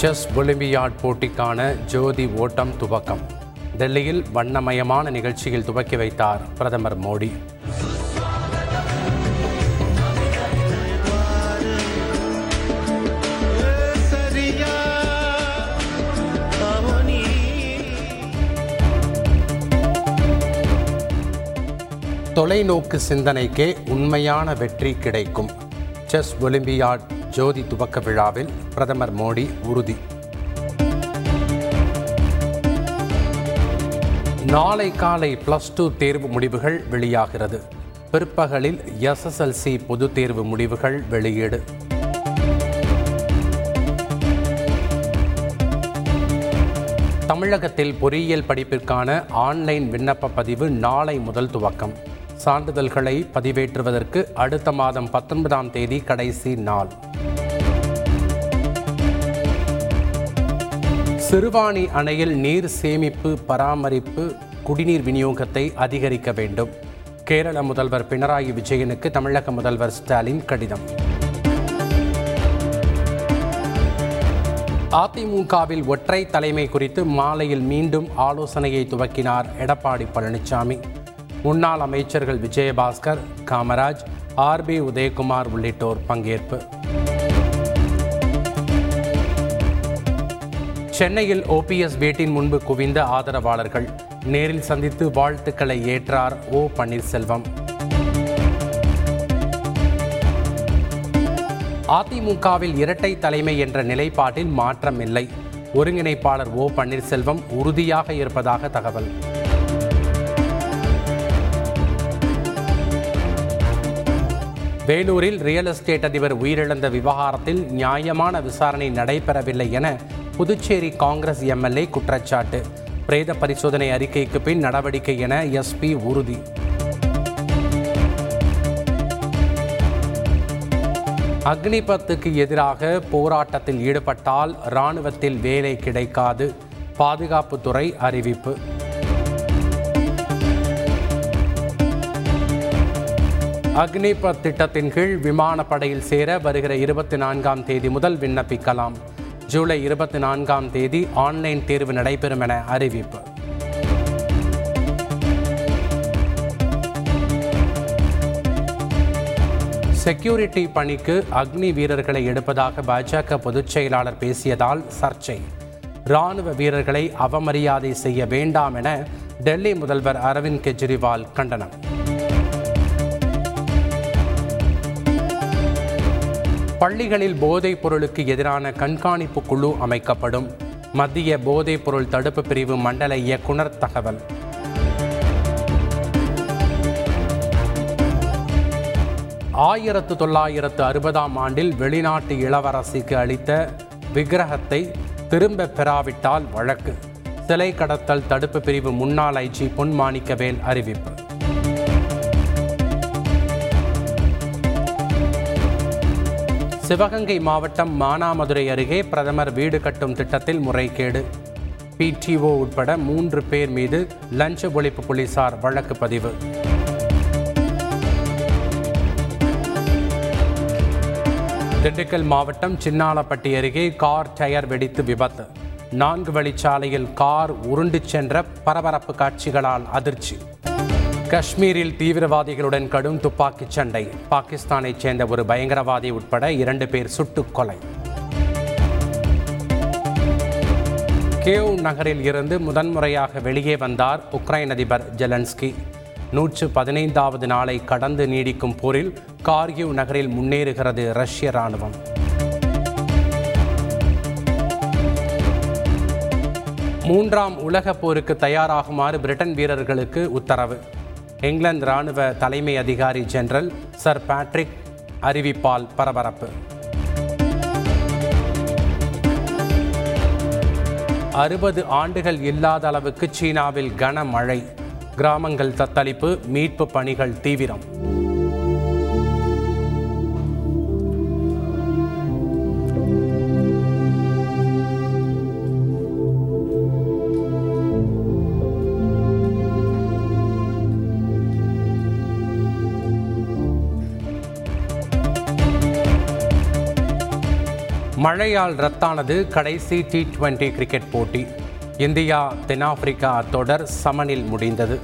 Chess olympiad போட்டிக்கான ஜோதி ஓட்டம் துவக்கம். டெல்லியில் வண்ணமயமான நிகழ்ச்சியில் துவக்கி வைத்தார் பிரதமர் மோடி. தொலைநோக்கு சிந்தனைக்கே உண்மையான வெற்றி கிடைக்கும். செஸ் ஒலிம்பியாட் ஜோதி துவக்க விழாவில் பிரதமர் மோடி உறுதி. நாளை காலை பிளஸ் டூ தேர்வு முடிவுகள் வெளியாகிறது. பிற்பகலில் எஸ்எஸ்எல்சி பொதுத் தேர்வு முடிவுகள் வெளியீடு. தமிழகத்தில் பொறியியல் படிப்பிற்கான ஆன்லைன் விண்ணப்ப பதிவு நாளை முதல் துவக்கம். சான்றிதழ்களை பதிவேற்றுவதற்கு அடுத்த மாதம் பத்தொன்பதாம் தேதி கடைசி நாள். சிறுவாணி அணையில் நீர் சேமிப்பு பராமரிப்பு குடிநீர் விநியோகத்தை அதிகரிக்க வேண்டும். கேரள முதல்வர் பினராயி விஜயனுக்கு தமிழக முதல்வர் ஸ்டாலின் கடிதம். அதிமுகவில் ஒற்றை தலைமை குறித்து மாலையில் மீண்டும் ஆலோசனையை துவக்கினார் எடப்பாடி பழனிசாமி முன்னாள் அமைச்சர்கள் விஜயபாஸ்கர் காமராஜ் ஆர்பி உதயகுமார் உள்ளிட்டோர் பங்கேற்பு. சென்னையில் ஓபிஎஸ் வீட்டின் முன்பு குவிந்த ஆதரவாளர்கள் நேரில் சந்தித்து வாழ்த்துக்களை ஏற்றார் ஓ பன்னீர்செல்வம். அதிமுகவில் இரட்டை தலைமை என்ற நிலைப்பாட்டில் மாற்றம் இல்லை ஒருங்கிணைப்பாளர் ஓ பன்னீர்செல்வம் உறுதியாக இருப்பதாக தகவல். வேலூரில் ரியல் எஸ்டேட் அதிபர் உயிரிழந்த விவகாரத்தில் நியாயமான விசாரணை நடைபெறவில்லை என புதுச்சேரி காங்கிரஸ் எம்எல்ஏ குற்றச்சாட்டு. பிரேத பரிசோதனை அறிக்கைக்கு பின் நடவடிக்கை என எஸ்பி உறுதி. அக்னிபத்துக்கு எதிராக போராட்டத்தில் ஈடுபட்டால் இராணுவத்தில் வேலை கிடைக்காது. பாதுகாப்புத்துறை அறிவிப்பு. அக்னிபத் திட்டத்தின் கீழ் விமானப்படையில் சேர வருகிற இருபத்தி நான்காம் தேதி முதல் விண்ணப்பிக்கலாம். ஜூலை இருபத்தி நான்காம் தேதி ஆன்லைன் தேர்வு நடைபெறும் என அறிவிப்பு. செக்யூரிட்டி பணிக்கு அக்னி வீரர்களை எடுப்பதாக பாஜக பொதுச் செயலாளர் பேசியதால் சர்ச்சை. ராணுவ வீரர்களை அவமரியாதை செய்ய வேண்டாம் என டெல்லி முதல்வர் அரவிந்த் கெஜ்ரிவால் கண்டனம். பள்ளிகளில் போதைப் பொருளுக்கு எதிரான கண்காணிப்பு குழு அமைக்கப்படும். மத்திய போதைப் பொருள் தடுப்பு பிரிவு மண்டல இயக்குனர் தகவல். ஆயிரத்து தொள்ளாயிரத்து அறுபதாம் ஆண்டில் வெளிநாட்டு இளவரசிக்கு அளித்த விக்கிரகத்தை திரும்ப பெறாவிட்டால் வழக்கு. சிலை கடத்தல் தடுப்பு பிரிவு முன்னாள் ஐஜி பொன் மாணிக்கவேல் அறிவிப்பு. சிவகங்கை மாவட்டம் மானாமதுரை அருகே பிரதமர் வீடு கட்டும் திட்டத்தில் முறைகேடு. பிடிஓ உட்பட மூன்று பேர் மீது லஞ்ச ஒழிப்பு போலீசார் வழக்கு பதிவு. திண்டுக்கல் மாவட்டம் சின்னாலப்பட்டி அருகே கார் டயர் வெடித்து விபத்து. நான்கு வழிச்சாலையில் கார் உருண்டு சென்ற பரபரப்பு காட்சிகளால் அதிர்ச்சி. காஷ்மீரில் தீவிரவாதிகளுடன் கடும் துப்பாக்கிச் சண்டை. பாகிஸ்தானைச் சேர்ந்த ஒரு பயங்கரவாதி உட்பட இரண்டு பேர் சுட்டுக் கொலை. கேவ் நகரில் இருந்து முதன்முறையாக வெளியே வந்தார் உக்ரைன் அதிபர் ஜெலன்ஸ்கி. நூற்று பதினைந்தாவது நாளை கடந்து நீடிக்கும் போரில் கார்கிவ் நகரில் முன்னேறுகிறது ரஷ்ய ராணுவம் மூன்றாம் உலகப் போருக்கு தயாராகுமாறு பிரிட்டன் வீரர்களுக்கு உத்தரவு. இங்கிலாந்து ராணுவ தலைமை அதிகாரி ஜெனரல் சர் பேட்ரிக் அறிவிப்பால் பரபரப்பு. அறுபது ஆண்டுகள் இல்லாத அளவுக்கு சீனாவில் கனமழை. கிராமங்கள் தத்தளிப்பு மீட்பு பணிகள் தீவிரம். மழையால் ரத்தானது கடைசி டி டுவெண்டி கிரிக்கெட் போட்டி. இந்தியா தென்னாப்பிரிக்கா தொடர் சமனில் முடிந்தது.